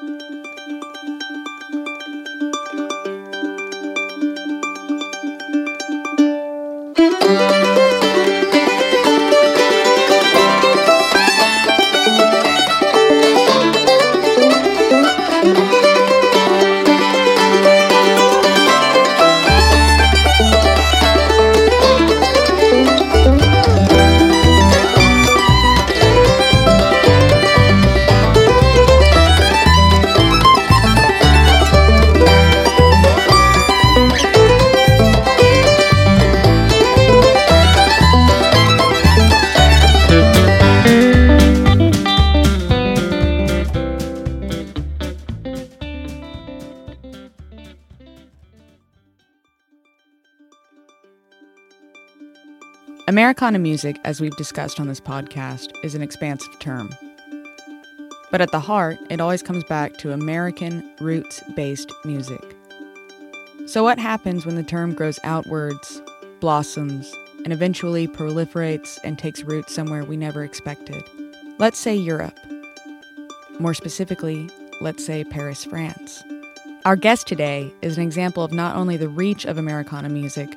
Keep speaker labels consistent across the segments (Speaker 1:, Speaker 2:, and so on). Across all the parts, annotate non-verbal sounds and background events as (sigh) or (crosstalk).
Speaker 1: Música Americana music, as we've discussed on this podcast, is an expansive term. But at the heart, it always comes back to American roots based music. So, what happens when the term grows outwards, blossoms, and eventually proliferates and takes root somewhere we never expected? Let's say Europe. More specifically, let's say Paris, France. Our guest today is an example of not only the reach of Americana music,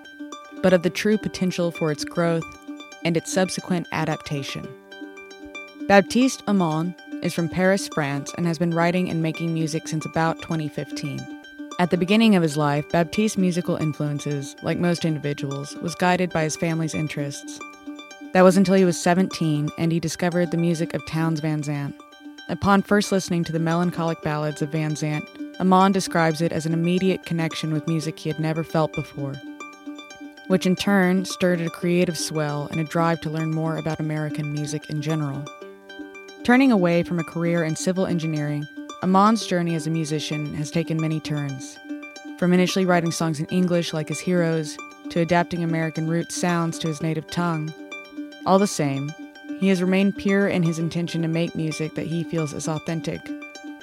Speaker 1: but of the true potential for its growth and its subsequent adaptation. Baptiste Hamon is from Paris, France, and has been writing and making music since about 2015. At the beginning of his life, Baptiste's musical influences, like most individuals, was guided by his family's interests. That was until he was 17 and he discovered the music of Townes Van Zandt. Upon first listening to the melancholic ballads of Van Zandt, Hamon describes it as an immediate connection with music he had never felt before which in turn stirred a creative swell and a drive to learn more about American music in general. Turning away from a career in civil engineering, Hamon's journey as a musician has taken many turns. From initially writing songs in English like his heroes, to adapting American roots sounds to his native tongue. All the same, he has remained pure in his intention to make music that he feels is authentic,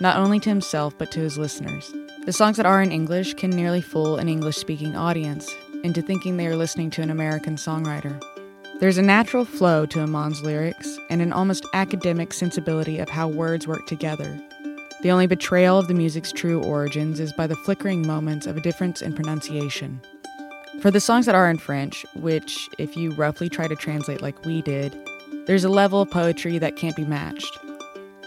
Speaker 1: not only to himself but to his listeners. The songs that are in English can nearly fool an English speaking audience, into thinking they are listening to an American songwriter. There's a natural flow to Hamon's lyrics and an almost academic sensibility of how words work together. The only betrayal of the music's true origins is by the flickering moments of a difference in pronunciation. For the songs that are in French, which, if you roughly try to translate like we did, there's a level of poetry that can't be matched.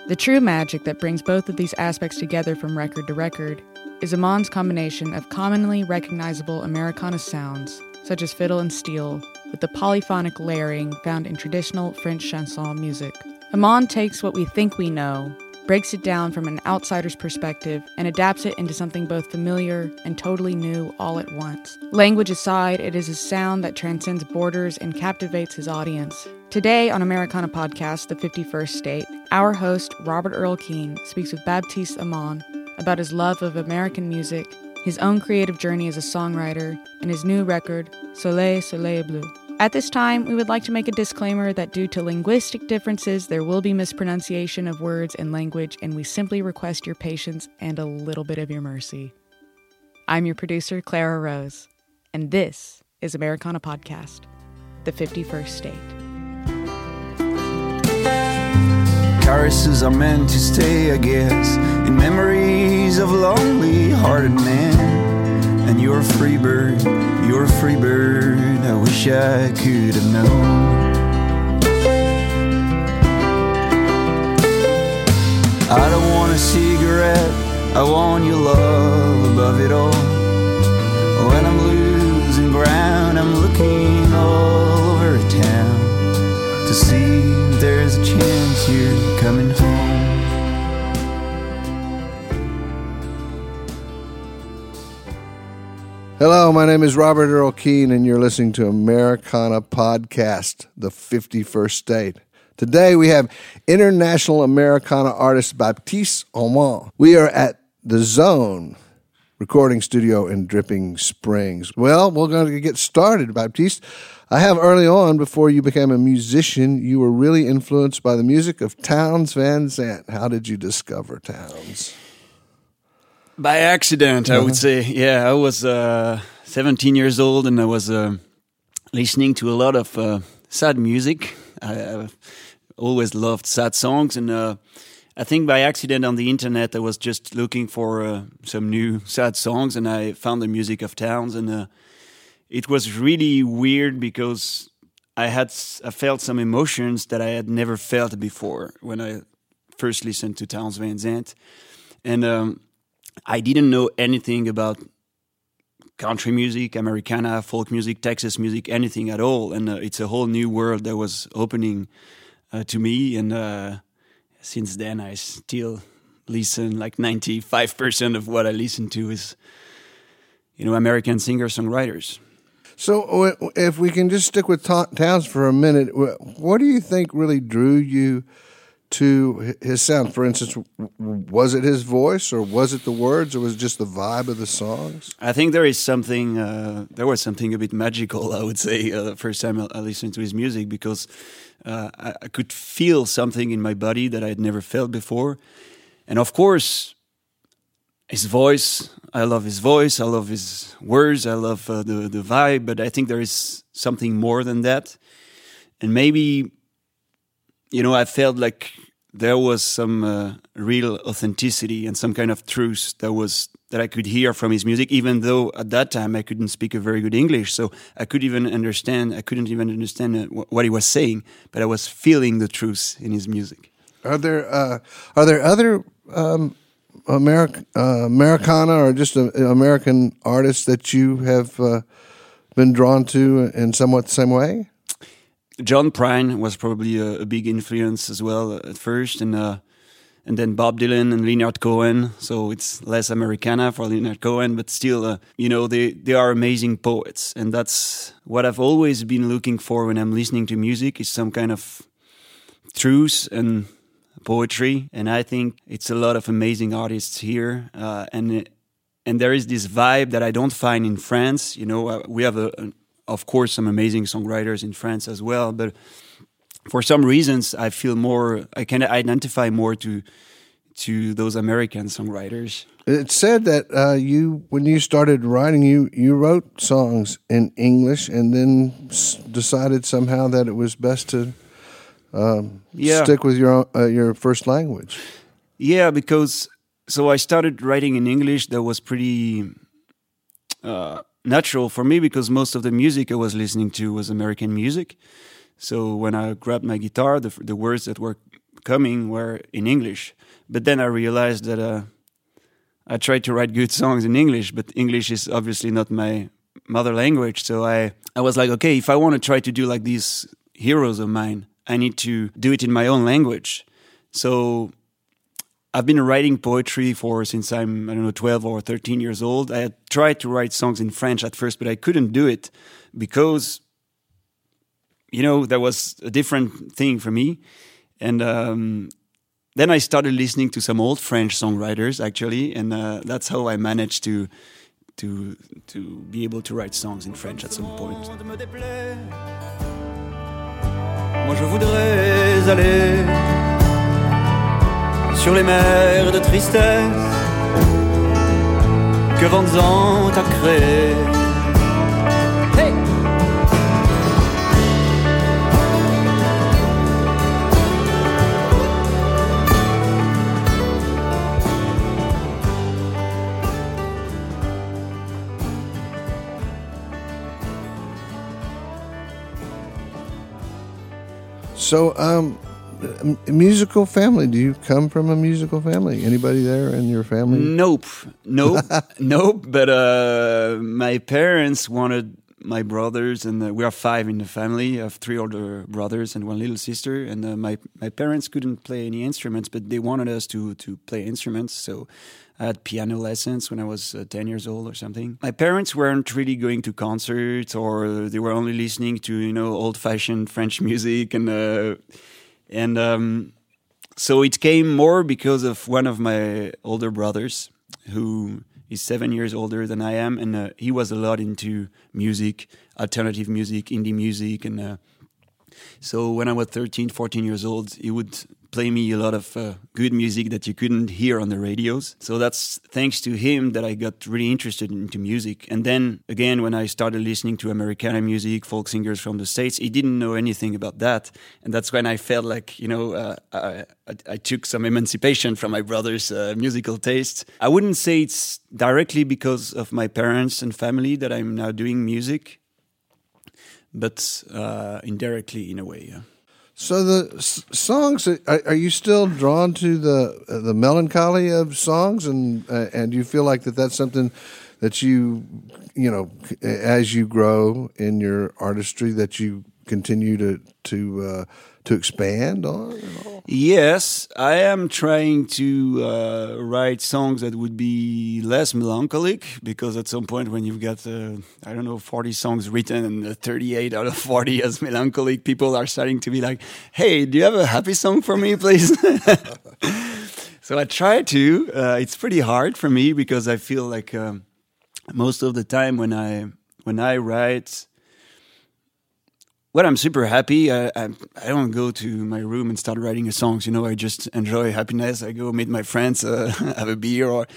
Speaker 1: The true magic that brings both of these aspects together from record to record is Hamon's combination of commonly recognizable Americana sounds, such as fiddle and steel, with the polyphonic layering found in traditional French chanson music. Hamon takes what we think we know, breaks it down from an outsider's perspective, and adapts it into something both familiar and totally new all at once. Language aside, it is a sound that transcends borders and captivates his audience. Today on Americana Podcast, The 51st State, our host, Robert Earl Keen, speaks with Baptiste Hamon about his love of American music, his own creative journey as a songwriter, and his new record, Soleil, Soleil Bleu. At this time, we would like to make a disclaimer that due to linguistic differences, there will be mispronunciation of words and language, and we simply request your patience and a little bit of your mercy. I'm your producer, Clara Rose, and this is Americana Podcast, the 51st State.
Speaker 2: Caresses are meant to stay, I guess, in memories of lonely hearted men. And you're a free bird, you're a free bird, I wish I could have known. I don't want a cigarette, I want your love above it all. When I'm losing ground, I'm looking all over town to see there's a chance you're coming home.
Speaker 3: Hello, my name is Robert Earl Keen, and you're listening to Americana Podcast, the 51st State. Today we have international Americana artist Baptiste Hamon. We are at the Zone recording studio in Dripping Springs. Well, we're going to get started, Baptiste. I have early on, before you became a musician, you were really influenced by the music of Townes Van Zandt. How did you discover Townes?
Speaker 4: By accident, uh-huh. I would uh-huh. say. Yeah, I was uh, 17 years old and I was uh, listening to a lot of uh, sad music. I, I, always loved sad songs and uh, I think by accident on the internet, I was just looking for uh, some new sad songs, and I found the music of Townes, and uh, it was really weird because I had I felt some emotions that I had never felt before when I first listened to Townes Van Zandt, and um, I didn't know anything about country music, Americana, folk music, Texas music, anything at all, and uh, it's a whole new world that was opening uh, to me, and uh, since then I still listen like 95% of what I listen to is you know American singer songwriters.
Speaker 3: So, if we can just stick with Townes for a minute, what do you think really drew you to his sound? For instance, was it his voice, or was it the words, or was it just the vibe of the songs?
Speaker 4: I think there is something uh, there was something a bit magical I would say uh, the first time I listened to his music because uh, I could feel something in my body that I had never felt before and of course his voice. I love his voice. I love his words. I love uh, the the vibe but I think there is something more than that. And maybe you know I felt like there was some uh, real authenticity and some kind of truth that was that I could hear from his music even though at that time I couldn't speak a very good English. So I could even understand I couldn't even understand uh, what he was saying but I was feeling the truth in his music.
Speaker 3: Are there uh, are there other um, Americ- uh, Americana or just uh, American artists that you have uh, been drawn to in somewhat the same way?
Speaker 4: John Prine was probably a, a big influence as well at first, and uh, and then Bob Dylan and Leonard Cohen. So it's less Americana for Leonard Cohen, but still, uh, you know, they they are amazing poets, and that's what I've always been looking for when I'm listening to music is some kind of truth and poetry, and I think it's a lot of amazing artists here, uh, and and there is this vibe that I don't find in France. You know, uh, we have a, a, of course some amazing songwriters in France as well, but for some reasons I feel more I can identify more to to those American songwriters.
Speaker 3: It said that uh, you, when you started writing, you you wrote songs in English, and then s- decided somehow that it was best to um,
Speaker 4: Yeah.
Speaker 3: stick with your uh, your first language.
Speaker 4: Yeah, because so I started writing in English. That was pretty uh, natural for me because most of the music I was listening to was American music. So when I grabbed my guitar, the, the words that were coming were in English. But then I realized that uh, I tried to write good songs in English, but English is obviously not my mother language. So I, I was like, okay, if I want to try to do like these heroes of mine, I need to do it in my own language. So I've been writing poetry for since I'm I don't know 12 or 13 years old. I had tried to write songs in French at first, but I couldn't do it because you know that was a different thing for me. And um, then I started listening to some old French songwriters actually, and uh, that's how I managed to to to be able to write songs in French at some point.
Speaker 2: Moi je voudrais aller sur les mers de tristesse que Vanzant a créées. Hey
Speaker 3: So, um, musical family. Do you come from a musical family? Anybody there in your family?
Speaker 4: Nope, nope, (laughs) nope. But uh, my parents wanted my brothers, and uh, we are five in the family. I have three older brothers and one little sister. And uh, my my parents couldn't play any instruments, but they wanted us to to play instruments. So I had piano lessons when I was uh, ten years old or something. My parents weren't really going to concerts, or they were only listening to you know old fashioned French music and. Uh, and um, so it came more because of one of my older brothers who is seven years older than I am, and uh, he was a lot into music, alternative music, indie music, and uh, so when I was 13, 14 years old, he would play me a lot of uh, good music that you couldn't hear on the radios. So that's thanks to him that I got really interested into music. And then again, when I started listening to Americana music, folk singers from the States, he didn't know anything about that. And that's when I felt like, you know, uh, I, I, took some emancipation from my brother's uh, musical taste. I wouldn't say it's directly because of my parents and family that I'm now doing music, but uh, indirectly in a way. Yeah.
Speaker 3: So the s- songs are, are, you still drawn to the uh, the melancholy of songs? And uh, and do you feel like that that's something that you you know as you grow in your artistry that you continue to to uh, to expand on?
Speaker 4: Yes, I am trying to uh, write songs that would be less melancholic because at some point when you've got uh, I don't know 40 songs written and 38 out of 40 as melancholic, people are starting to be like, "Hey, do you have a happy song for me, please?" (laughs) so I try to. Uh, it's pretty hard for me because I feel like um, most of the time when I when I write well, I'm super happy. I, I, I don't go to my room and start writing a songs. You know, I just enjoy happiness. I go meet my friends, (laughs) uh, have a beer, or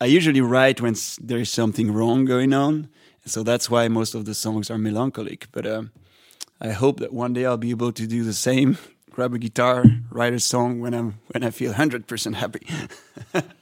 Speaker 4: I usually write when there is something wrong going on. So that's why most of the songs are melancholic. But uh, I hope that one day I'll be able to do the same. Grab a guitar, write a song when I'm when I feel hundred percent happy. (laughs)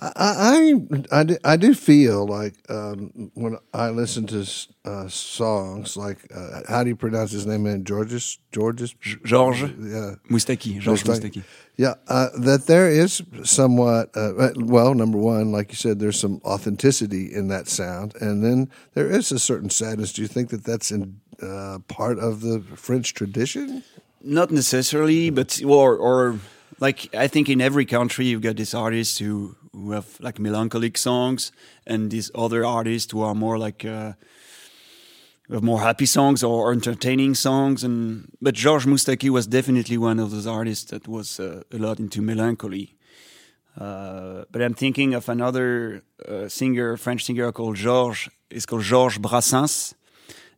Speaker 3: I, I, I, do, I do feel like um, when I listen to uh, songs, like uh, how do you pronounce his name? Man, Georges, Georges,
Speaker 4: Georges, yeah, Moustaki, Georges Moustaki.
Speaker 3: Yeah, uh, that there is somewhat. Uh, well, number one, like you said, there's some authenticity in that sound, and then there is a certain sadness. Do you think that that's in uh, part of the French tradition?
Speaker 4: Not necessarily, but or or like I think in every country you've got these artists who who have like melancholic songs, and these other artists who are more like uh, more happy songs or entertaining songs. And but Georges Moustaki was definitely one of those artists that was uh, a lot into melancholy. Uh, but I'm thinking of another uh, singer, French singer called Georges. It's called Georges Brassens,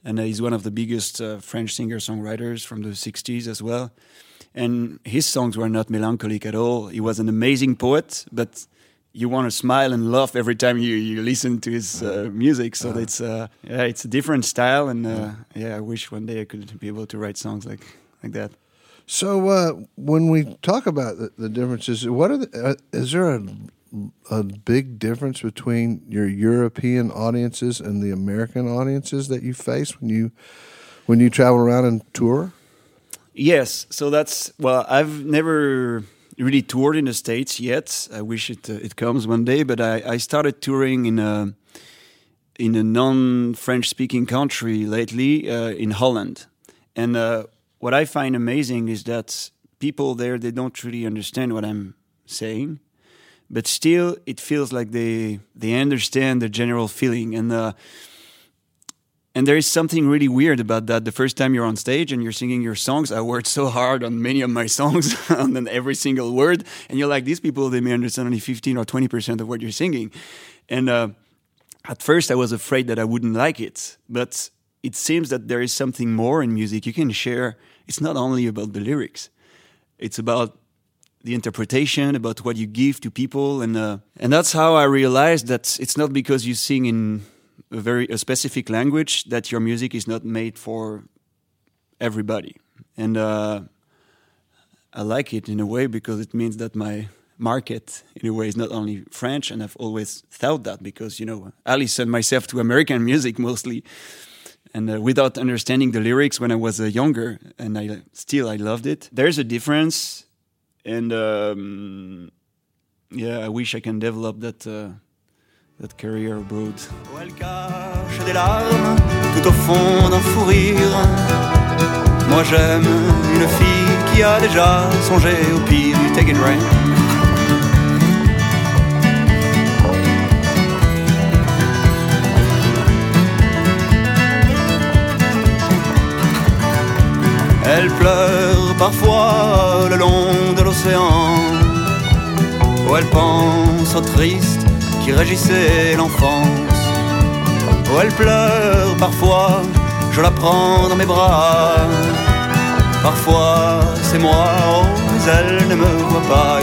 Speaker 4: and uh, he's one of the biggest uh, French singer-songwriters from the '60s as well and his songs were not melancholic at all. He was an amazing poet, but you want to smile and laugh every time you, you listen to his uh, music. So uh-huh. it's uh, yeah, it's a different style, and uh, yeah, I wish one day I could be able to write songs like like that.
Speaker 3: So uh, when we talk about the, the differences, what are the, uh, is there a a big difference between your European audiences and the American audiences that you face when you when you travel around and tour?
Speaker 4: Yes, so that's well, I've never really toured in the states yet. I wish it uh, it comes one day, but I, I started touring in a in a non French speaking country lately uh, in Holland, and uh, what I find amazing is that people there they don't really understand what I'm saying, but still it feels like they they understand the general feeling and uh, and there is something really weird about that. The first time you're on stage and you're singing your songs, I worked so hard on many of my songs, (laughs) on every single word, and you're like, these people, they may understand only 15 or 20% of what you're singing. And uh, at first, I was afraid that I wouldn't like it, but it seems that there is something more in music you can share. It's not only about the lyrics, it's about the interpretation, about what you give to people, and uh, and that's how I realized that it's not because you sing in a very a specific language that your music is not made for everybody. And uh, i like it in a way because it means that my market in a way is not only french and i've always thought that because you know i listen myself to american (laughs) music mostly. And uh, without understanding the lyrics when i was uh, younger and i still i loved it. There's a difference and um, yeah i wish i can develop that uh, abroad.
Speaker 2: elle cache des larmes tout au fond d'un fou rire. Moi j'aime une fille qui a déjà songé au pire du take it rain. Elle pleure parfois le long de l'océan, où elle pense au triste qui régissait l'enfance. Oh, elle pleure parfois, je la prends dans mes bras. Parfois c'est moi, oh, mes
Speaker 4: elle ne me voit pas.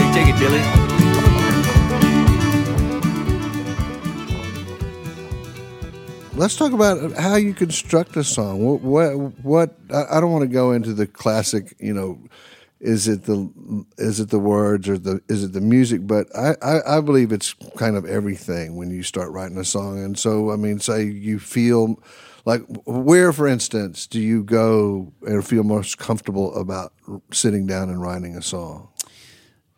Speaker 3: Let's talk about how you construct a song. What, what, what I don't want to go into the classic, you know, is it the is it the words or the is it the music? But I, I, I believe it's kind of everything when you start writing a song. And so, I mean, say you feel like where, for instance, do you go and feel most comfortable about sitting down and writing a song?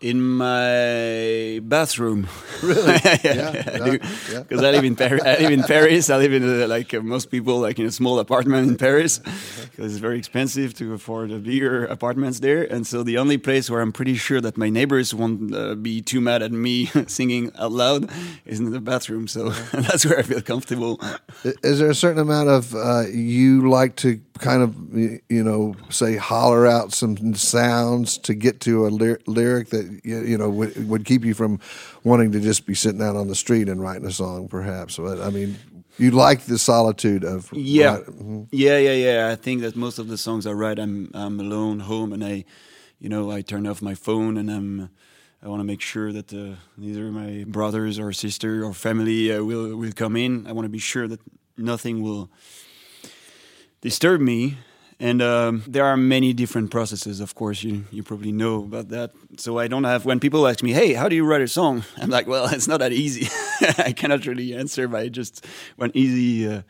Speaker 4: In my bathroom.
Speaker 3: Really? (laughs)
Speaker 4: yeah, I do.
Speaker 3: yeah.
Speaker 4: Because I live in Paris. I live in Paris. I live in uh, like uh, most people, like in a small apartment in Paris, because it's very expensive to afford a bigger apartments there. And so the only place where I'm pretty sure that my neighbors won't uh, be too mad at me (laughs) singing out loud is in the bathroom. So (laughs) that's where I feel comfortable.
Speaker 3: Is there a certain amount of uh, you like to kind of you know say holler out some sounds to get to a ly- lyric that you you know would, would keep you from wanting to just be sitting out on the street and writing a song, perhaps? But I mean, you like the solitude of
Speaker 4: Yeah,
Speaker 3: mhm.
Speaker 4: yeah, yeah, yeah. I think that most of the songs I write, I'm I'm alone home, and I, you know, I turn off my phone, and I'm. I want to make sure that uh, neither my brothers or sister or family uh, will will come in. I want to be sure that nothing will disturb me. And um, there are many different processes, of course, you, you probably know about that. So I don't have, when people ask me, hey, how do you write a song? (laughs) I'm like, well, it's not that easy. (laughs) I cannot really answer by just one easy uh,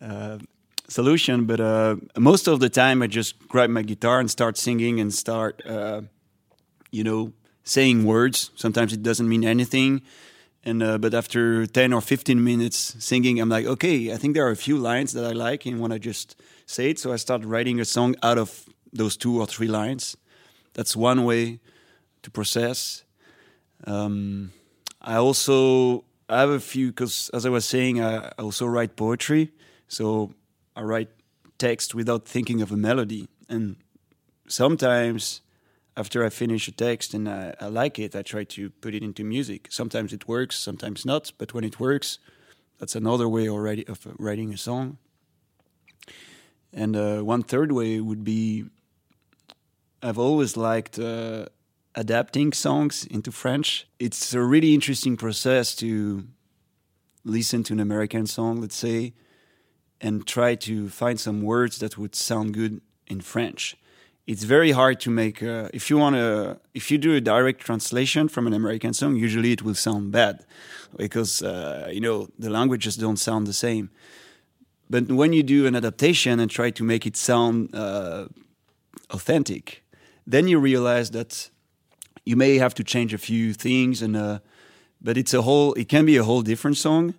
Speaker 4: uh, solution. But uh, most of the time, I just grab my guitar and start singing and start, uh, you know, saying words. Sometimes it doesn't mean anything. And uh, but after ten or fifteen minutes singing, I'm like, okay, I think there are a few lines that I like, and when I just say it, so I start writing a song out of those two or three lines. That's one way to process. Um, I also have a few because, as I was saying, I I also write poetry. So I write text without thinking of a melody, and sometimes after I finish a text and I, I like it, I try to put it into music. Sometimes it works, sometimes not. But when it works, that's another way already of writing a song. And uh, one third way would be I've always liked uh, adapting songs into French. It's a really interesting process to listen to an American song, let's say, and try to find some words that would sound good in French. It's very hard to make. Uh, if you want to, if you do a direct translation from an American song, usually it will sound bad because uh, you know the languages don't sound the same. But when you do an adaptation and try to make it sound uh, authentic, then you realize that you may have to change a few things, and uh, but it's a whole. It can be a whole different song,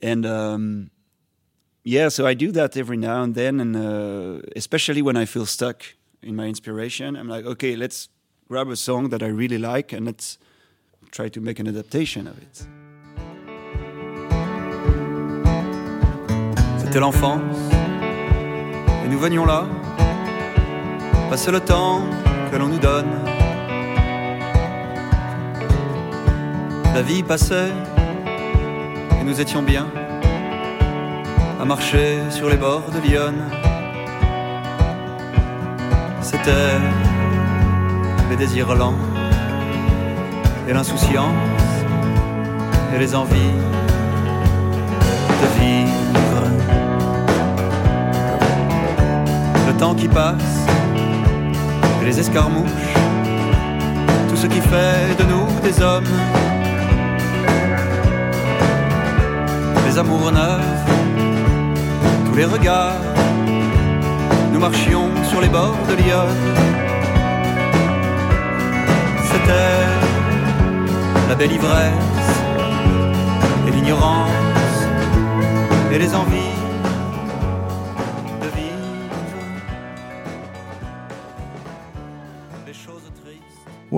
Speaker 4: and um, yeah. So I do that every now and then, and uh, especially when I feel stuck in my inspiration, I'm like, okay, let's grab a song that I really like, and let's try to make an adaptation of it. C'était l'enfance, et nous venions là, passer le temps que l'on nous donne. La vie passait, et nous étions bien, à marcher sur les bords de Lyon. C'était les désirs lents, et l'insouciance, et les envies temps qui passe, les escarmouches, tout ce qui fait de nous des hommes. Les amours neufs, tous les regards, nous marchions sur les bords de Lyon. C'était la belle ivresse et l'ignorance et les envies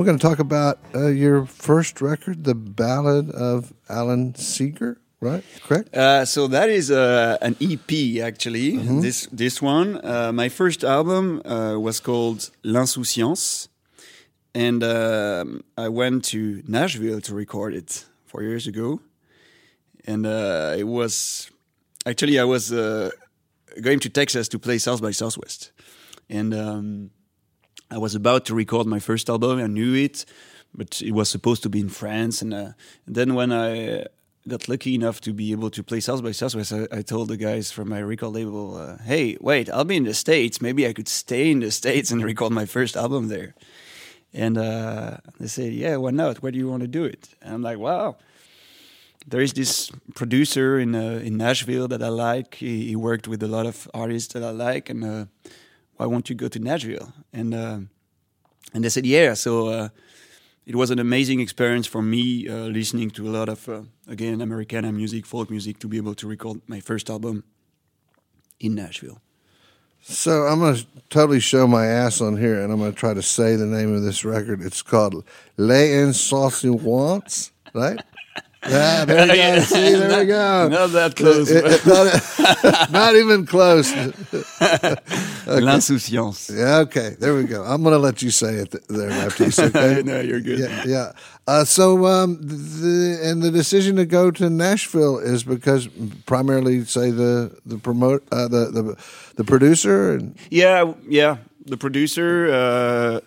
Speaker 3: We're going to talk about uh, your first record, the Ballad of Alan Seeger, right? Correct.
Speaker 4: Uh, so that is uh, an EP actually. This this one, uh, my first album uh, was called L'Insouciance, and um I went to Nashville to record it four years ago, and uh, it was actually I was uh, going to Texas to play South by Southwest, and um, I was about to record my first album. I knew it, but it was supposed to be in France. And, uh, and then when I got lucky enough to be able to play South by Southwest, I, I told the guys from my record label, uh, "Hey, wait, I'll be in the States. Maybe I could stay in the States and record my first album there." And uh, they said, "Yeah, why not? Where do you want to do it?" And I'm like, "Wow." There is this producer in uh, in Nashville that I like. He, he, worked with a lot of artists that I like, and uh, why won't you go to Nashville? And uh, and they said, yeah. So uh, it was an amazing experience for me uh, listening to a lot of uh, again Americana music, folk music, to be able to record my first album in Nashville.
Speaker 3: So I'm going to totally show my ass on here, and I'm going to try to say the name of this record. It's called Les Insouciants, right? Yeah, there you go. (laughs) See, there we go.
Speaker 4: Not that close. It, it,
Speaker 3: not, (laughs) not, even close. (laughs)
Speaker 4: okay. L'insouciance.
Speaker 3: Yeah, okay. There we go. I'm going to let you say it there, Baptiste. Okay?
Speaker 4: no, you're good.
Speaker 3: Yeah. yeah. Uh, so, um, the, and the decision to go to Nashville is because primarily, say the the promote uh, the the the producer. And-
Speaker 4: yeah, yeah. The producer uh,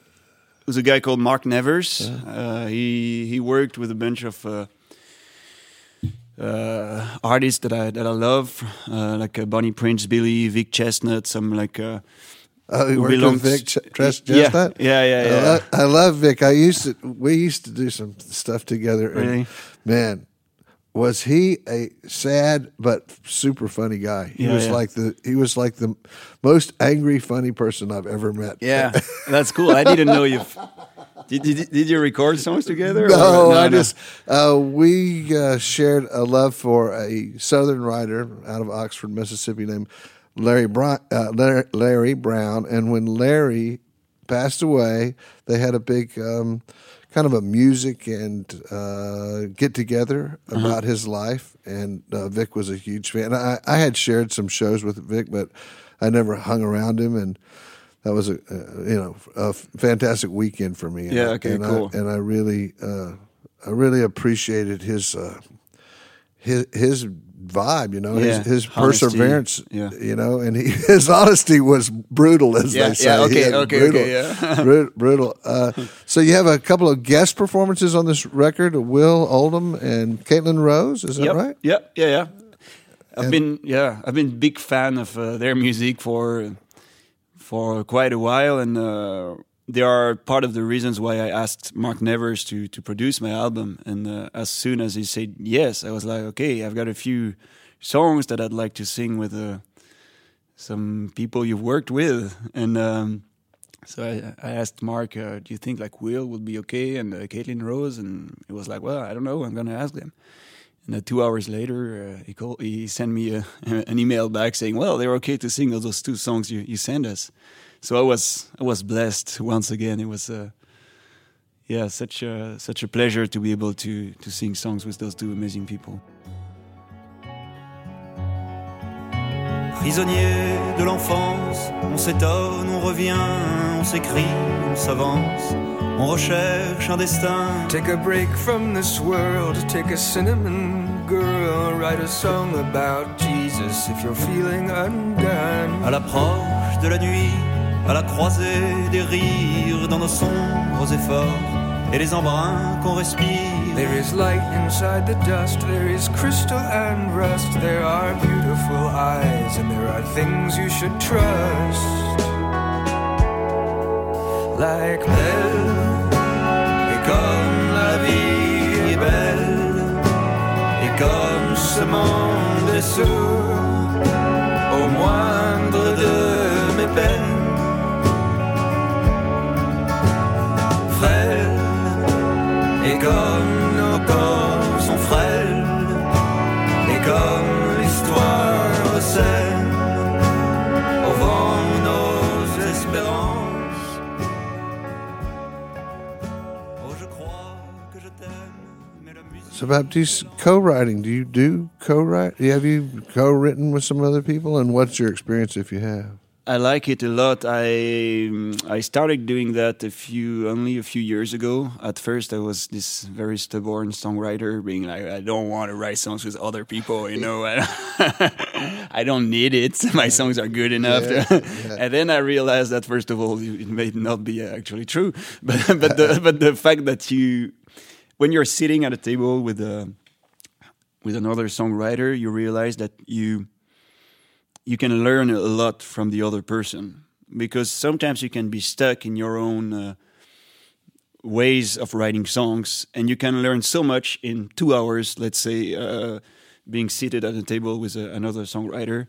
Speaker 4: was a guy called Mark Nevers. Yeah. Uh, he he worked with a bunch of uh, uh, artists that I that I love, uh, like uh, Bonnie Prince Billy, Vic Chesnutt, some like. Uh,
Speaker 3: oh, you worked with Vic Ch- Chesnutt.
Speaker 4: Yeah, yeah, yeah. yeah. I,
Speaker 3: love, I, love Vic. I used to. We used to do some stuff together.
Speaker 4: Really?
Speaker 3: man, was he a sad but super funny guy? He
Speaker 4: yeah,
Speaker 3: was
Speaker 4: yeah.
Speaker 3: like the he was like the most angry funny person I've ever met.
Speaker 4: Yeah, (laughs) that's cool. I didn't know you. Did, did, did you record songs together?
Speaker 3: No, no I no. just uh, we uh, shared a love for a Southern writer out of Oxford, Mississippi, named Larry, uh, Larry, Larry Brown. And when Larry passed away, they had a big um, kind of a music and uh, get together uh-huh. about uh-huh. his life. And uh, Vic was a huge fan. I, I had shared some shows with Vic, but I never hung around him and that was a uh, you know a fantastic weekend for me.
Speaker 4: And yeah, okay,
Speaker 3: and
Speaker 4: cool.
Speaker 3: I, and I really uh, I really appreciated his uh, his his vibe, you know,
Speaker 4: yeah.
Speaker 3: his, his perseverance,
Speaker 4: yeah.
Speaker 3: you know, and he, (laughs) his honesty was brutal, as
Speaker 4: yeah,
Speaker 3: they say.
Speaker 4: Yeah, okay, okay,
Speaker 3: brutal,
Speaker 4: okay, yeah. (laughs)
Speaker 3: brutal. Uh, so you have a couple of guest performances on this record: Will Oldham and Caitlin Rose. Is that
Speaker 4: yep,
Speaker 3: right?
Speaker 4: Yep, yeah, yeah. I've and, been yeah, I've been big fan of uh, their music for for quite a while, and uh, they are part of the reasons why I asked Mark Nevers to to produce my album. And uh, as soon as he said yes, I was like, okay, I've got a few songs that I'd like to sing with uh, some people you've worked with, and. Um, so I, I, asked Mark, uh, "Do you think like Will would be okay?" And uh, Caitlin Rose, and he was like, "Well, I don't know. I'm gonna ask them." And uh, two hours later, uh, he called, he sent me a, (laughs) an email back saying, "Well, they're okay to sing those two songs you, you sent us." So I was I was blessed once again. It was uh, yeah such a such a pleasure to be able to to sing songs with those two amazing people.
Speaker 2: Prisonnier de l'enfance, on s'étonne, on revient, on s'écrit, on s'avance. On recherche un destin.
Speaker 5: Take a break from this world, take a cinnamon girl, write a song about Jesus if you're feeling undone.
Speaker 2: À l'approche de la nuit, à la croisée des rires, dans nos sombres efforts et les embruns qu'on respire.
Speaker 5: There is light inside the dust, there is crystal and rust, there are beautiful eyes, and there are things you should trust. Like Belle comme la vie est belle et comme ce monde est sourd au moindre de mes peines.
Speaker 3: So Baptiste, co-writing. Do you do co-write? Have you co-written with some other people? And what's your experience if you have?
Speaker 4: I like it a lot. I I started doing that a few only a few years ago. At first, I was this very stubborn songwriter, being like, I don't want to write songs with other people. You know, (laughs) I don't need it. (laughs) My songs are good enough.
Speaker 3: Yeah, (laughs) yeah.
Speaker 4: and then I realized that first of all, it may not be actually true. But but the but the fact that you, when you're sitting at a table with a with another songwriter, you realize that you you can learn a lot from the other person because sometimes you can be stuck in your own uh, ways of writing songs and you can learn so much in two hours let's say uh, being seated at a table with a, another songwriter.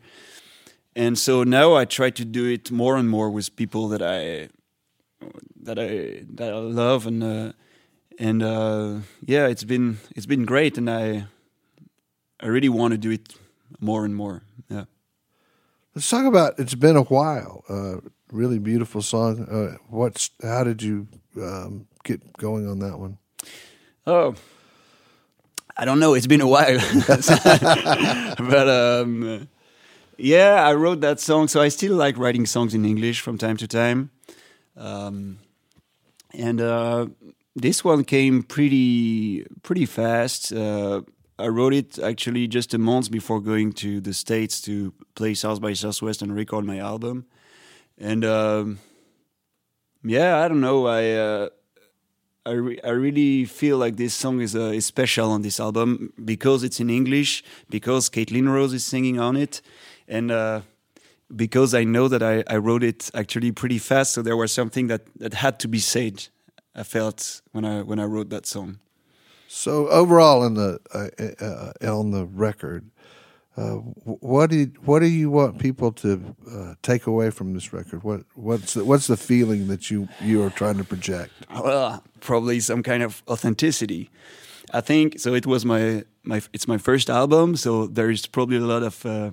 Speaker 4: And so now i try to do it more and more with people that i that i that i love and uh, and uh, yeah it's been it's been great and i i really want to do it more and more yeah
Speaker 3: Let's talk about "It's Been a While." Uh, really beautiful song. Uh, what's how did you um, get going on that one?
Speaker 4: Oh, I don't know. It's been a while, (laughs) but um, yeah, I wrote that song. So I still like writing songs in English from time to time, um, and uh, this one came pretty pretty fast. Uh, I wrote it actually just a month before going to the States to play South by Southwest and record my album. And um, yeah, I don't know. I uh, I, re- I really feel like this song is, uh, is special on this album because it's in English, because Caitlin Rose is singing on it, and uh, because I know that I, I wrote it actually pretty fast. So there was something that, that had to be said. I felt when I when I wrote that song.
Speaker 3: So overall, in the uh, uh, on the record, uh, what do you, what do you want people to uh, take away from this record? What what's the, what's the feeling that you you are trying to project?
Speaker 4: Well, probably some kind of authenticity. I think so. It was my my it's my first album, so there's probably a lot of uh,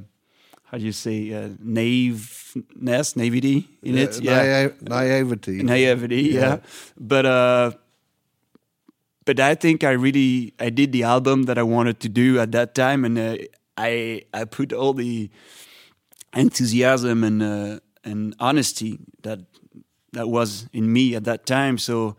Speaker 4: how do you say uh, naiveness, naivety in it.
Speaker 3: yeah, naivety,
Speaker 4: naivety. Yeah, yeah. but but I think I really I did the album that I wanted to do at that time, and uh, I I put all the enthusiasm and uh, and honesty that that was in me at that time. So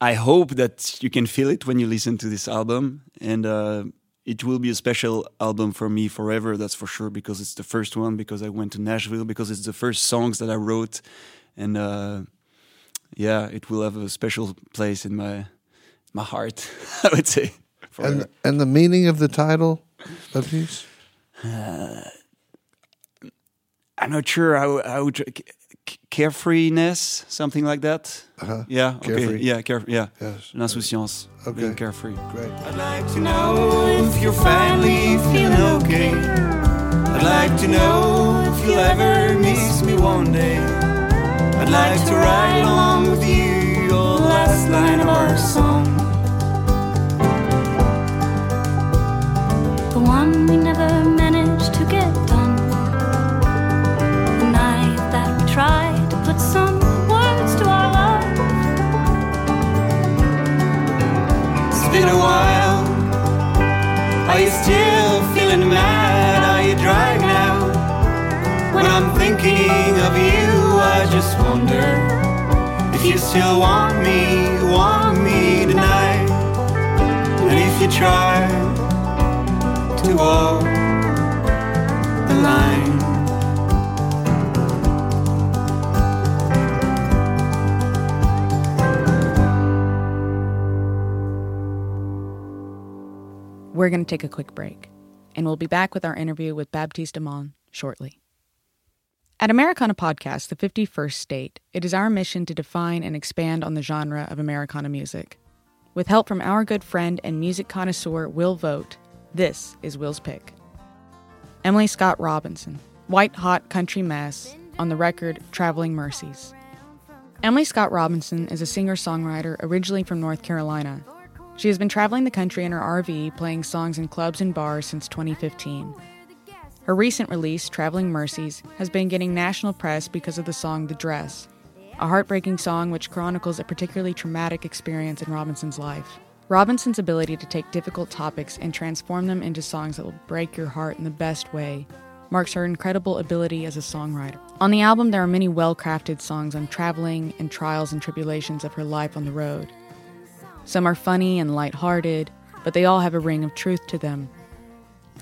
Speaker 4: I hope that you can feel it when you listen to this album, and uh, it will be a special album for me forever. That's for sure because it's the first one. Because I went to Nashville. Because it's the first songs that I wrote, and uh, yeah, it will have a special place in my my heart. (laughs) I would say.
Speaker 3: And and the meaning of the title, Baptiste? Uh, (sighs)
Speaker 4: I'm not sure. how I would carefreeness, something like that.
Speaker 3: Uh-huh.
Speaker 4: Yeah.
Speaker 3: Carefree.
Speaker 4: Okay. Yeah. Care. Yeah.
Speaker 3: Yes.
Speaker 4: L'insouciance.
Speaker 3: Okay.
Speaker 4: Being carefree.
Speaker 3: Great.
Speaker 2: I'd like to know if you're finally feeling okay. I'd like to know if you'll ever miss me one day. I'd like to ride along with you, your last line of our song.
Speaker 6: The one we never managed
Speaker 2: want me, want me tonight. And if you try to walk the line.
Speaker 1: We're going to take a quick break, and we'll be back with our interview with Baptiste Hamon shortly. At Americana Podcast, the 51st State, it is our mission to define and expand on the genre of Americana music. With help from our good friend and music connoisseur Will Vogt, this is Will's Pick. Emily Scott Robinson, White Hot Country Mess, on the record Traveling Mercies. Emily Scott Robinson is a singer songwriter originally from North Carolina. She has been traveling the country in her RV, playing songs in clubs and bars since 2015. Her recent release, Traveling Mercies, has been getting national press because of the song The Dress, a heartbreaking song which chronicles a particularly traumatic experience in Robinson's life. Robinson's ability to take difficult topics and transform them into songs that will break your heart in the best way marks her incredible ability as a songwriter. On the album, there are many well crafted songs on traveling and trials and tribulations of her life on the road. Some are funny and light-hearted, but they all have a ring of truth to them.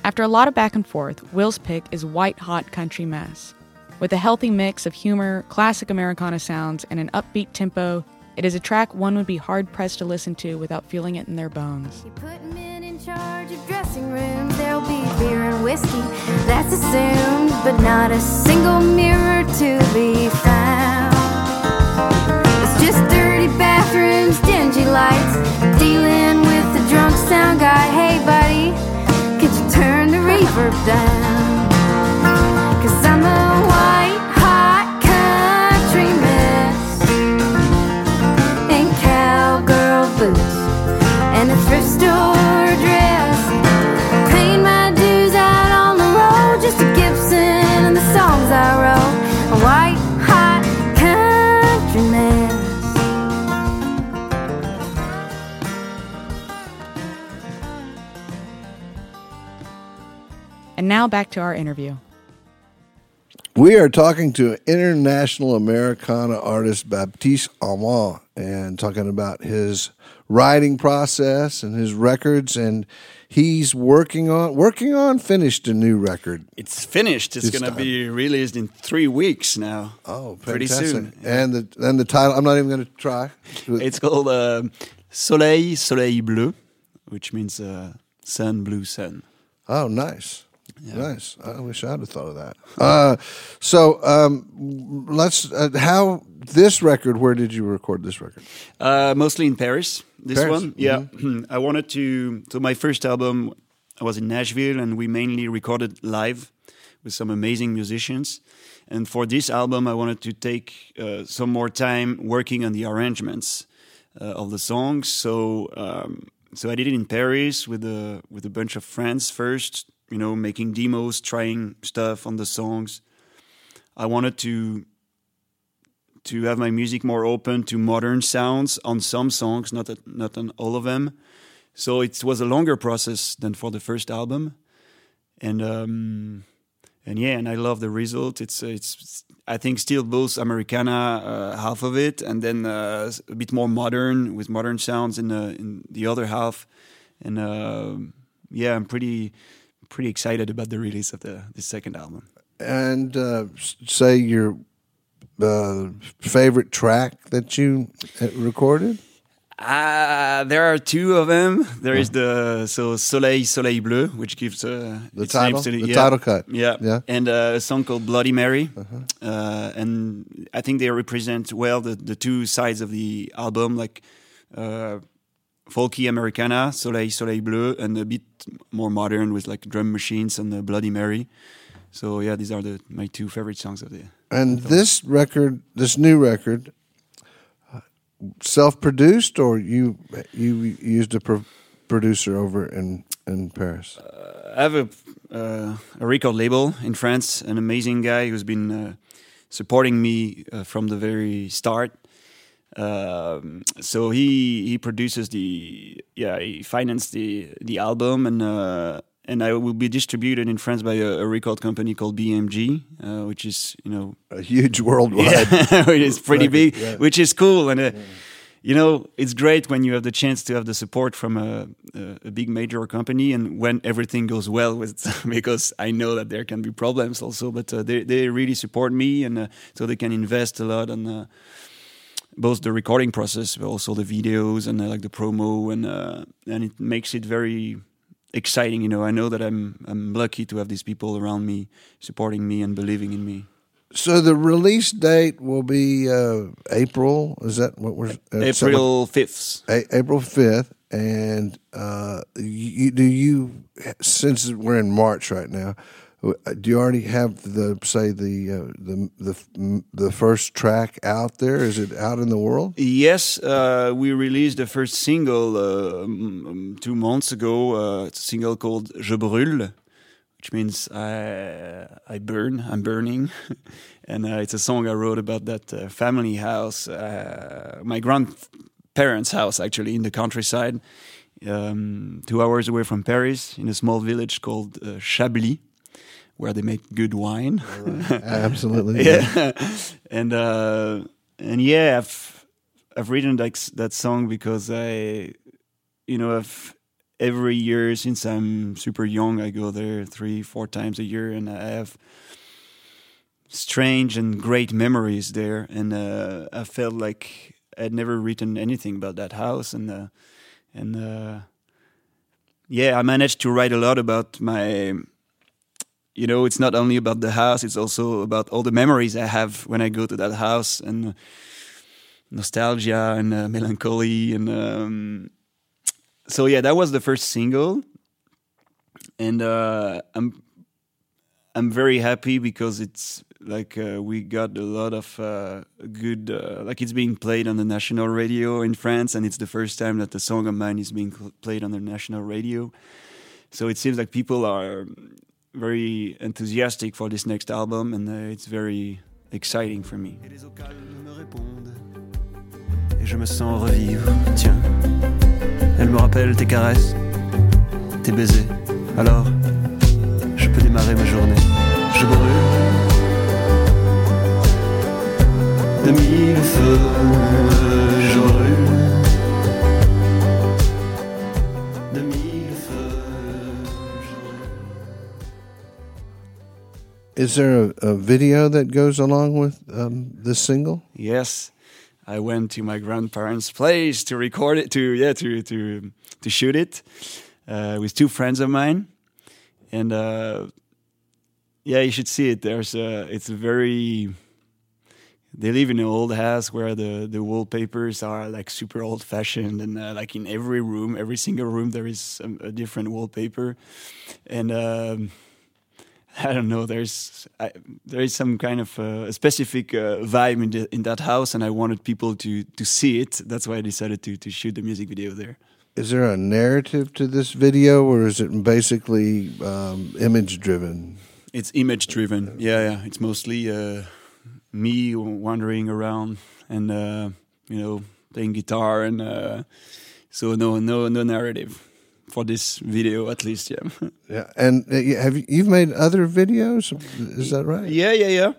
Speaker 1: After a lot of back and forth, Will's pick is White Hot Country Mess. With a healthy mix of humor, classic Americana sounds, and an upbeat tempo, it is a track one would be hard pressed to listen to without feeling it in their bones.
Speaker 7: You put men in charge of dressing rooms, there'll be beer and whiskey. That's assumed, but not a single mirror to be found. It's just dirty bathrooms, dingy lights, dealing with the drunk sound guy. Hey, buddy, reverb down? And
Speaker 1: now back to our interview.
Speaker 3: We are talking to international Americana artist Baptiste Hamon and talking about his writing process and his records and he's working on working on finished a new record.
Speaker 4: It's finished. It's,
Speaker 3: It's
Speaker 4: gonna be released in three weeks now.
Speaker 3: Oh,
Speaker 4: pretty
Speaker 3: fantastic.
Speaker 4: soon.
Speaker 3: And the and the title I'm not even going to try.
Speaker 4: It's called uh, Soleil Soleil Bleu, which means uh, sun blue sun.
Speaker 3: Oh, nice. Nice. I wish I'd have thought of that. Uh, so um, let's. Uh, how this record? Where did you record this record?
Speaker 4: Uh, mostly in Paris. This
Speaker 3: Paris,
Speaker 4: one, yeah. I wanted to. So my first album, I was in Nashville, and we mainly recorded live with some amazing musicians. And for this album, I wanted to take uh, some more time working on the arrangements uh, of the songs. So, um, so I did it in Paris with a with a bunch of friends first. You know, making demos, trying stuff on the songs. I wanted to to have my music more open to modern sounds on some songs, not not on all of them. So it was a longer process than for the first album, and um, and yeah, and I love the result. It's it's I think still both Americana uh, half of it, and then uh, a bit more modern with modern sounds in the in the other half, and uh, yeah, I'm pretty pretty excited about the release of the the second album.
Speaker 3: And uh, say your uh, favorite track that you uh, recorded.
Speaker 4: Uh, there are two of them. There is the so Soleil Soleil Bleu, which gives uh,
Speaker 3: The title?
Speaker 4: to
Speaker 3: The title cut.
Speaker 4: Yeah,
Speaker 3: Yeah. Uh-huh.
Speaker 4: and uh, a song called Bloody Mary, uh, and I think they represent well the the two sides of the album, like uh, folky Americana, Soleil Soleil Bleu, and a bit more modern with like drum machines and the Bloody Mary. So yeah, these are the my two favorite songs of the. Year.
Speaker 3: And this record, this new record, uh, self-produced, or you you used a pro- producer over in in Paris.
Speaker 4: I have a, uh, a record label in France, an amazing guy who's been uh, supporting me uh, from the very start. Um, so he he produces the yeah he financed the the album and uh, and I will be distributed in France by a, a record company called BMG, uh, which is you know
Speaker 3: A huge worldwide. (laughs)
Speaker 4: yeah, (laughs) it is pretty big,
Speaker 3: yeah.
Speaker 4: which is cool. And uh, you know, it's great when you have the chance to have the support from a, a, a big major company, and when everything goes well with, (laughs) because I know that there can be problems also, but uh, they they really support me, and uh, so they can invest a lot on. Both the recording process, but also the videos and uh, like the promo, and uh, and it makes it very exciting. You know, I know that I'm I'm lucky to have these people around me supporting me and believing in me.
Speaker 3: So the release date will be uh, April. Is that what we're uh,
Speaker 4: April fifth.
Speaker 3: A- April fifth, and uh, you, do you since we're in March right now? Uh, Do you already have the say the uh, the the the first track out there? Is it out in the world?
Speaker 4: Yes, uh, we released the first single uh, two months ago. Uh, it's a single called "Je brûle," which means I I burn. I'm burning, (laughs) and uh, it's a song I wrote about that family house, my grandparents' house, actually in the countryside, um, two hours away from Paris, in a small village called Chablis, where they make good wine.
Speaker 3: Absolutely. (laughs)
Speaker 4: yeah, and uh, and yeah, I've I've written like that song because I, you know, I've every year since I'm super young, I go there three, four times a year, and I have strange and great memories there. And uh, I felt like I'd never written anything about that house, and uh, and uh, yeah, I managed to write a lot about my you know, it's not only about the house; it's also about all the memories I have when I go to that house, and nostalgia and uh, melancholy, and um, so yeah, that was the first single, and uh, I'm I'm very happy because it's like uh, we got a lot of uh, good, uh, like it's being played on the national radio in France, and it's the first time that the song of mine is being played on the national radio. So it seems like people are very enthusiastic for this next album, and uh, it's very exciting for me.
Speaker 2: Et les me répondent. Et je me sens revivre. Tiens, elle me rappelle tes caresses, tes baisers. Alors, je peux démarrer ma journée. Je brûle de mille feux. Je brûle
Speaker 3: Is there a, a video that goes along with um, this single?
Speaker 4: Yes, I went to my grandparents' place to record it, to yeah, to to to shoot it uh, with two friends of mine, and uh, yeah, you should see it. There's a, it's a very. They live in an old house where the the wallpapers are like super old fashioned, and uh, like in every room, every single room, there is a, a different wallpaper, and. Um, (laughs) I don't know. There's I, there is some kind of uh, specific uh, vibe in the, in that house, and I wanted people to to see it. That's why I decided to to shoot the music video there.
Speaker 3: Is there a narrative to this video, or is it basically um, image driven?
Speaker 4: It's image driven. Yeah, yeah. It's mostly uh, me wandering around and uh, you know playing guitar, and uh, so no no no narrative for this video at least. Yeah. (laughs)
Speaker 3: Yeah, and uh, have you, you've made other videos? Is that right?
Speaker 4: Yeah, yeah, yeah.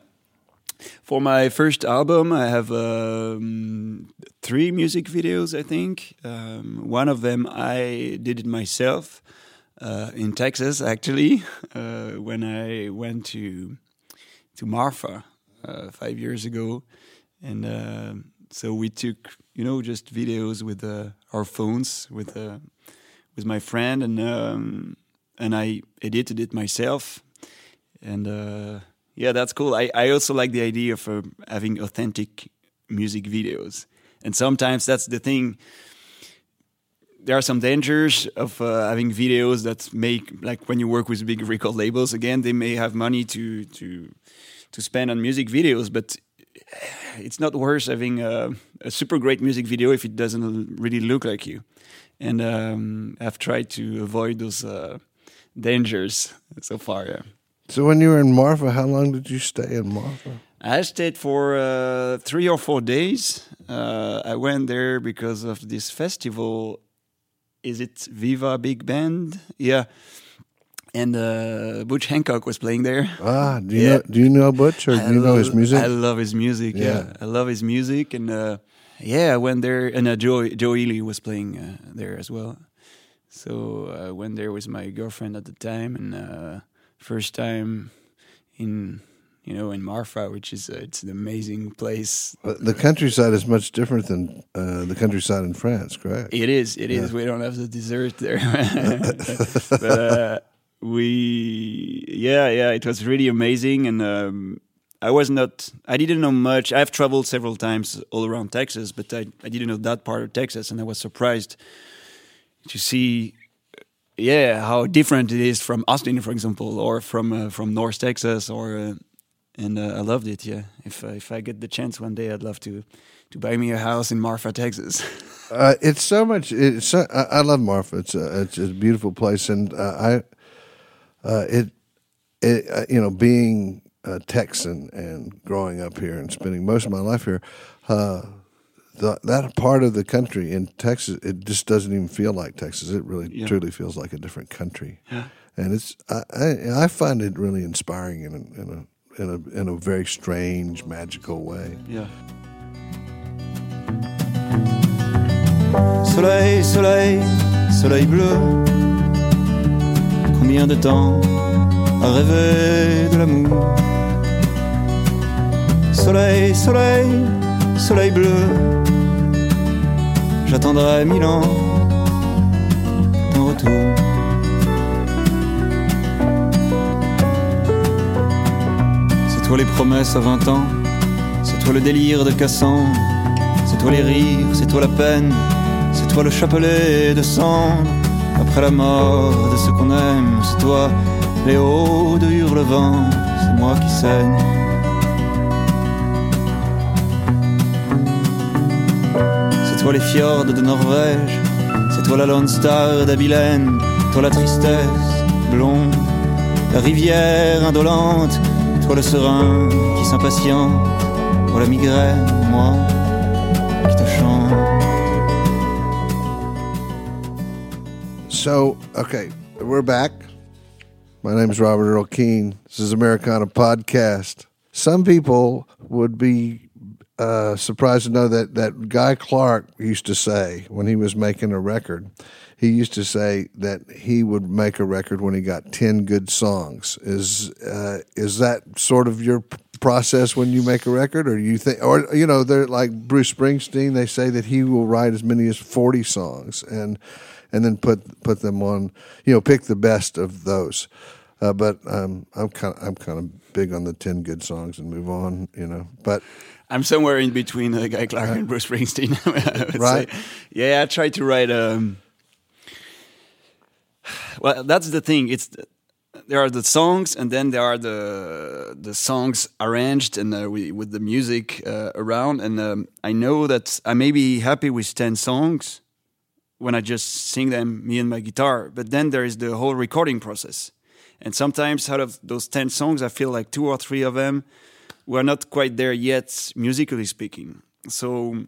Speaker 4: For my first album, I have um, three music videos. I think um, one of them I did it myself uh, in Texas, actually, (laughs) uh, when I went to to Marfa uh, five years ago, and uh, so we took you know just videos with uh, our phones with uh, with my friend, and um, and I edited it myself, and uh, yeah, that's cool. I, I also like the idea of uh, having authentic music videos, and sometimes that's the thing. There are some dangers of uh, having videos that make like when you work with big record labels. Again, they may have money to to to spend on music videos, but it's not worse having a, a super great music video if it doesn't really look like you. And um, I've tried to avoid those uh, dangers so far. Yeah.
Speaker 3: So when you were in Marfa, how long did you stay in Marfa?
Speaker 4: I stayed for uh, three or four days. Uh, I went there because of this festival. Is it Viva Big Bend? Yeah. And uh, Butch Hancock was playing there.
Speaker 3: Ah, do you
Speaker 4: Yeah.
Speaker 3: know do you know Butch or do you know his music?
Speaker 4: I love his music. Yeah,
Speaker 3: Yeah.
Speaker 4: I love his music, and uh, yeah, I went there, and uh, Joe Joe Ely was playing uh, there as well. So I went there with my girlfriend at the time, and uh, first time in you know in Marfa, which is uh, it's an amazing place.
Speaker 3: But the countryside is much different than uh, the countryside in France, correct?
Speaker 4: It is. It is. We don't have the dessert there, (laughs) (laughs) but uh, we, yeah, yeah, it was really amazing, and um, I was not. I didn't know much. I've traveled several times all around Texas, but I, I didn't know that part of Texas, and I was surprised to see, yeah, how different it is from Austin, for example, or from uh, from North Texas, or. Uh, and uh, I loved it. Yeah, if uh, if I get the chance one day, I'd love to to buy me a house in Marfa, Texas. (laughs)
Speaker 3: Uh, it's so much. It's so, I, I love Marfa. It's a it's a beautiful place, and uh, I uh, it it uh, you know being a Texan and growing up here and spending most of my life here, uh, the, that part of the country in Texas, it just doesn't even feel like Texas. It really
Speaker 4: Yeah.
Speaker 3: truly feels like a different country. and it's I, I, I find it really inspiring in a, in a in a in a very strange, magical way.
Speaker 4: Yeah. Soleil, soleil, soleil bleu. Combien de temps à rêver de l'amour Soleil, soleil, soleil bleu. J'attendrai mille ans ton retour. C'est toi les promesses à 20 ans, c'est toi le délire de Cassandre, c'est toi les rires, c'est toi la peine, c'est toi le chapelet de cendre. Après la mort de ce qu'on aime, c'est toi les hauts de Hurlevent, c'est moi qui saigne. Les fjords de Norvège, c'est toi la Lone Star d'Abilène, toi la tristesse blonde, la rivière indolente, toi le serein qui s'impatiente, toi la migraine, moi qui te chante.
Speaker 3: So, okay, we're back. My name is Robert Earl Keene. This is Americana Podcast. Some people would be uh, surprised to know that, that Guy Clark used to say when he was making a record, he used to say that he would make a record when he got 10 good songs. Is, uh, is that sort of your process when you make a record? Or you think, or, you know, they're like Bruce Springsteen, they say that he will write as many as 40 songs and, and then put, put them on, you know, pick the best of those. Uh, but um, I'm kind of I'm kind of big on the ten good songs and move on, you know. But
Speaker 4: I'm somewhere in between uh, Guy Clark and Bruce Springsteen. (laughs)
Speaker 3: Right.
Speaker 4: say. Yeah, I try to write. Um, well, that's the thing. It's there are the songs, and then there are the the songs arranged and uh, we, with the music uh, around. And um, I know that I may be happy with ten songs when I just sing them, me and my guitar. But then there is the whole recording process. And sometimes out of those 10 songs, I feel like two or three of them were not quite there yet, musically speaking. So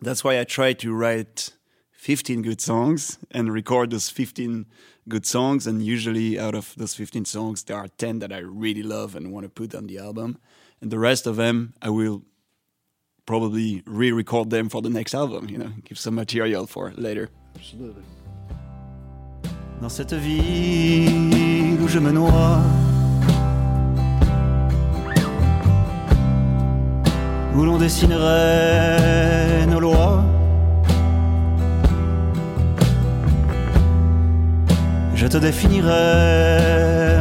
Speaker 4: that's why I try to write 15 good songs and record those 15 good songs. And usually out of those 15 songs, there are 10 that I really love and want to put on the album. And the rest of them, I will probably re-record them for the next album, you know, give some material for later. Dans cette ville où je me noie, où l'on dessinerait nos lois, je te définirais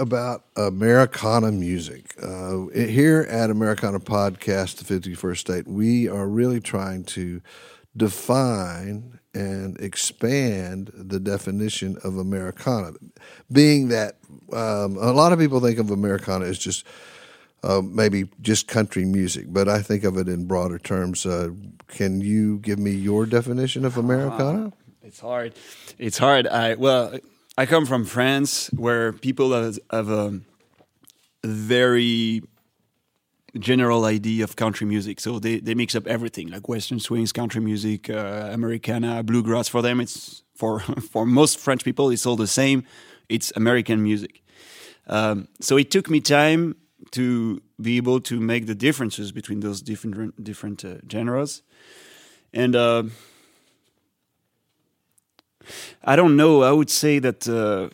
Speaker 3: about Americana music. Uh, here at Americana Podcast, the 51st State, we are really trying to define and expand the definition of Americana, being that um, a lot of people think of Americana as just uh, maybe just country music, but I think of it in broader terms. Uh, can you give me your definition of Americana?
Speaker 4: It's hard. It's hard. I well, I come from France, where people have, have a very general idea of country music. So they, they mix up everything, like Western swings, country music, uh, Americana, bluegrass. For them, it's for (laughs) for most French people, it's all the same. It's American music. Um, so it took me time to be able to make the differences between those different different uh, genres, and. Uh, I don't know. I would say that uh,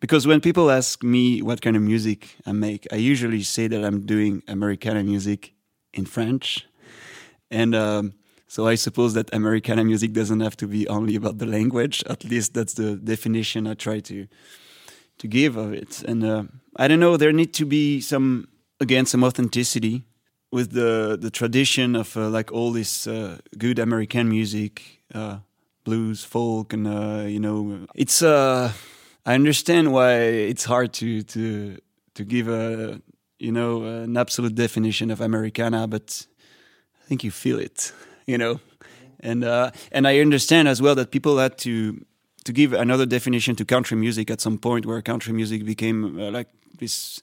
Speaker 4: because when people ask me what kind of music I make, I usually say that I'm doing Americana music in French, and um, so I suppose that Americana music doesn't have to be only about the language. At least that's the definition I try to to give of it. And uh, I don't know, there need to be some again some authenticity with the the tradition of uh, like all this uh, good American music, uh, blues, folk, and uh, you know, it's. Uh, I understand why it's hard to to to give a you know an absolute definition of Americana, but I think you feel it, (laughs) you know, and uh, and I understand as well that people had to to give another definition to country music at some point where country music became uh, like this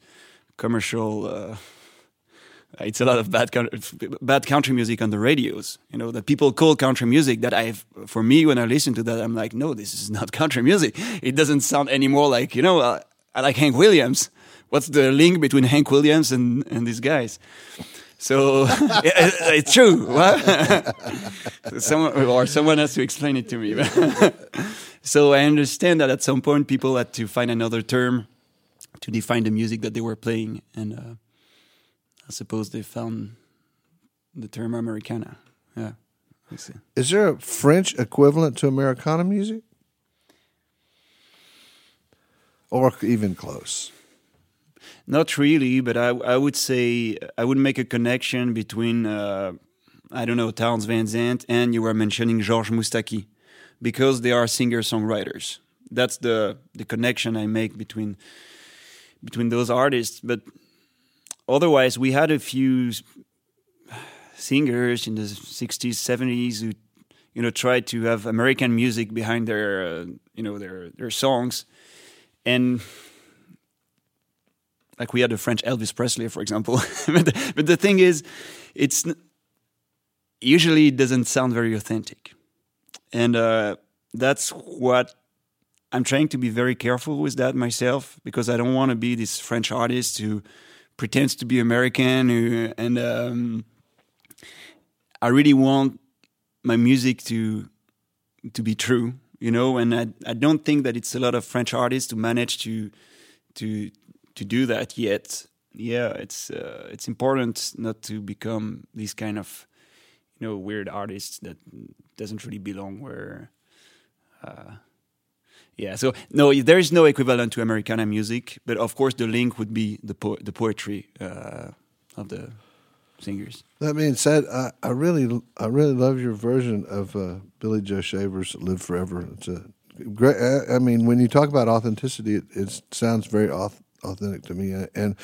Speaker 4: commercial. Uh, it's a lot of bad bad country music on the radios, you know, that people call country music. That I've, for me, when I listen to that, I'm like, no, this is not (laughs) country music. It doesn't sound anymore like, you know, uh, I like Hank Williams. What's the link between Hank Williams and, and these guys? So (laughs) it's true. (laughs) Someone or someone has to explain it to me. so I understand that at some point people had to find another term to define the music that they were playing, and uh, I suppose they found the term Americana. Yeah, I see.
Speaker 3: Is there a French equivalent to Americana music? Or even close?
Speaker 4: Not really, but I, I would say I would make a connection between uh, I don't know Townes Van Zandt and you were mentioning Georges Moustaki because they are singer songwriters. That's the the connection I make between between those artists. But otherwise, we had a few singers in the '60s, '70s who you know tried to have American music behind their uh, you know their their songs, and like we had a French Elvis Presley, for example. (laughs) but, the, but the thing is, it's usually it doesn't sound very authentic, and uh, that's what I'm trying to be very careful with that myself because I don't want to be this French artist who pretends to be American who, and um, I really want my music to to be true, you know. And I I don't think that it's a lot of French artists who manage to to to do that yet. Yeah, it's uh, it's important not to become these kind of you know weird artists that doesn't really belong where. Uh, yeah, so no, there is no equivalent to Americana music, but of course the link would be the po- the poetry uh, of the singers.
Speaker 3: That being said, I, I really, I really love your version of uh, Billy Joe Shaver's "Live Forever." It's a great. I I mean, when you talk about authenticity, it, it sounds very auth- authentic to me. And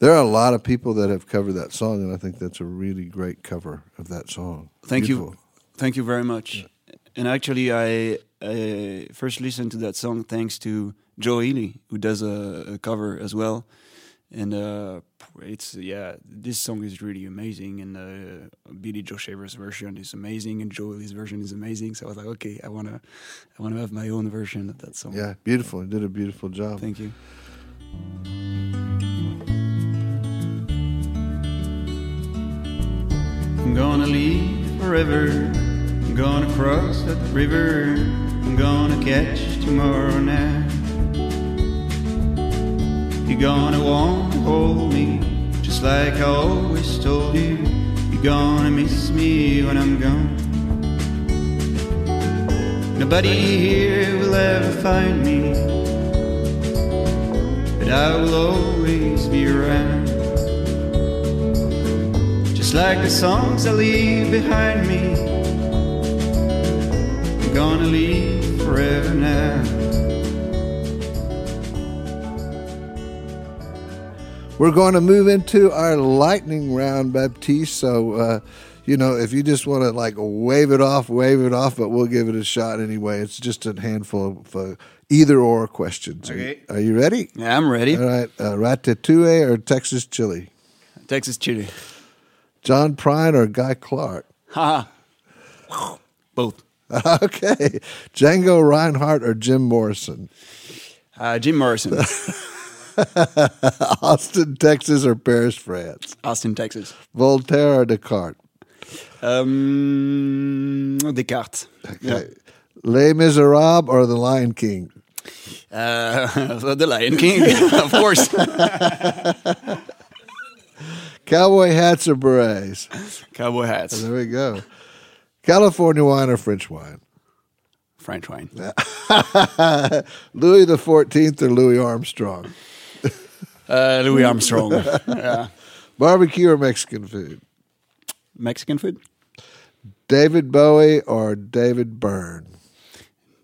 Speaker 3: there are a lot of people that have covered that song, and I think that's a really great cover of that song.
Speaker 4: Thank
Speaker 3: Beautiful.
Speaker 4: you, thank you very much. And actually, I, I first listened to that song thanks to Joe Ely, who does a, a cover as well. And uh, it's yeah, this song is really amazing, and uh, Billy Joe Shaver's version is amazing, and Joe Ely's version is amazing. So I was like, okay, I wanna, I wanna have my own version of that song.
Speaker 3: Yeah, beautiful. You did a beautiful job.
Speaker 4: Thank you. I'm gonna leave forever. I'm gonna cross that river. I'm gonna catch tomorrow night. You're gonna want to hold me just like I always told you. You're gonna miss me when I'm gone. Nobody here will ever find me, but I will always be around. Just like the songs I leave behind me, I'm gonna leave forever now.
Speaker 3: We're going to move into our lightning round, Baptiste. So, uh, you know, if you just want to like wave it off, wave it off, but we'll give it a shot anyway. It's just a handful of uh, either or questions. Are you-
Speaker 4: Okay.
Speaker 3: Are you ready?
Speaker 4: Yeah, I'm ready.
Speaker 3: All right. Uh, Ratatouille or Texas chili?
Speaker 4: Texas chili.
Speaker 3: John Prine or Guy Clark?
Speaker 4: Ha. Both. (laughs)
Speaker 3: okay. Django Reinhardt or Jim Morrison?
Speaker 4: Uh, Jim Morrison, (laughs)
Speaker 3: Austin, Texas or Paris, France?
Speaker 4: Austin, Texas.
Speaker 3: Voltaire or Descartes?
Speaker 4: Um, Descartes.
Speaker 3: Okay. Les Miserables or The Lion King?
Speaker 4: Uh, (laughs) the Lion King, of course.
Speaker 3: Cowboy hats or berets?
Speaker 4: Cowboy hats,
Speaker 3: There we go. California wine or French wine?
Speaker 4: French wine. (laughs)
Speaker 3: Louis the Fourteenth or Louis Armstrong? (laughs)
Speaker 4: Uh, Louis Armstrong. (laughs) yeah.
Speaker 3: Barbecue or Mexican food?
Speaker 4: Mexican food.
Speaker 3: David Bowie or David Byrne?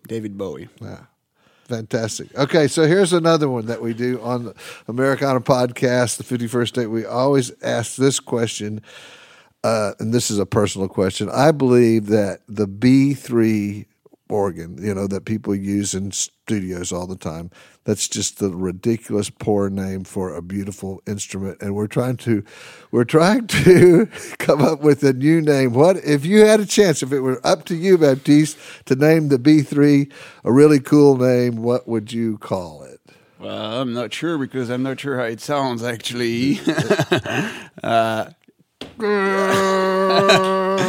Speaker 4: David Bowie. Yeah.
Speaker 3: Fantastic. Okay, so here's another one that we do on the Americana podcast, the 51st date. We always ask this question, uh, and this is a personal question. I believe that the B3 organ, you know, that people use in studios all the time, that's just the ridiculous poor name for a beautiful instrument. And we're trying to, we're trying (laughs) to come up with a new name. What if you had a chance, if it were up to you, Baptiste, to name the B3 a really cool name, what would you call it?
Speaker 4: Well, I'm not sure because I'm not sure how it sounds actually. (laughs) (laughs)
Speaker 3: Okay.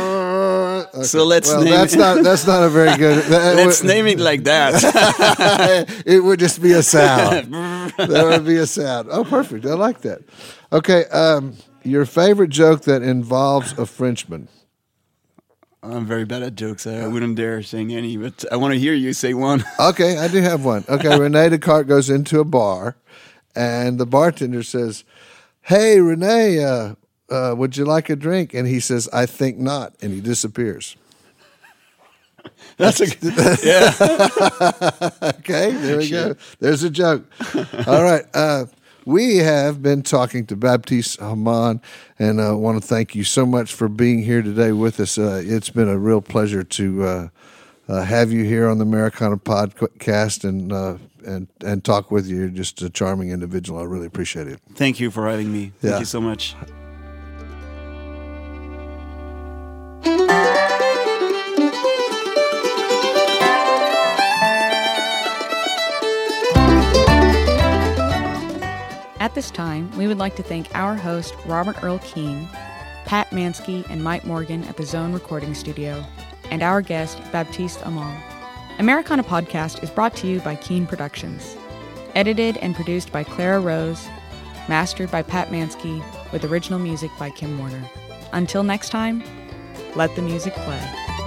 Speaker 4: So let's
Speaker 3: well,
Speaker 4: name
Speaker 3: that's
Speaker 4: it-
Speaker 3: not that's not a very good. (laughs) that
Speaker 4: Let's
Speaker 3: would-
Speaker 4: name it like that. (laughs)
Speaker 3: it would just be a sound. that would be a sound. Oh, perfect. I like that. Okay, um, your favorite joke that involves a Frenchman.
Speaker 4: I'm very bad at jokes. I wouldn't dare saying any, but I want to hear you say one. (laughs)
Speaker 3: Okay, I do have one. Okay, Rene Descartes goes into a bar, and the bartender says, "Hey, Rene, uh, uh, would you like a drink?" And he says, "I think not," and he disappears. (laughs)
Speaker 4: That's a (laughs) good yeah. (laughs)
Speaker 3: Okay, there we go. There's a joke. All right. Uh, we have been talking to Baptiste Hamon, and I uh, want to thank you so much for being here today with us. Uh, it's been a real pleasure to uh, uh, have you here on the Americana podcast and uh, and and talk with you. You're just a charming individual. I really appreciate it.
Speaker 4: Thank you for having me. Thank
Speaker 3: Yeah.
Speaker 4: you so much.
Speaker 1: This time, we would like to thank our host, Robert Earl Keen, Pat Mansky, and Mike Morgan at the Zone Recording Studio, and our guest, Baptiste Hamon. Americana Podcast is brought to you by Keen Productions. Edited and produced by Clara Rose, mastered by Pat Mansky, with original music by Kim Warner. Until next time, let the music play.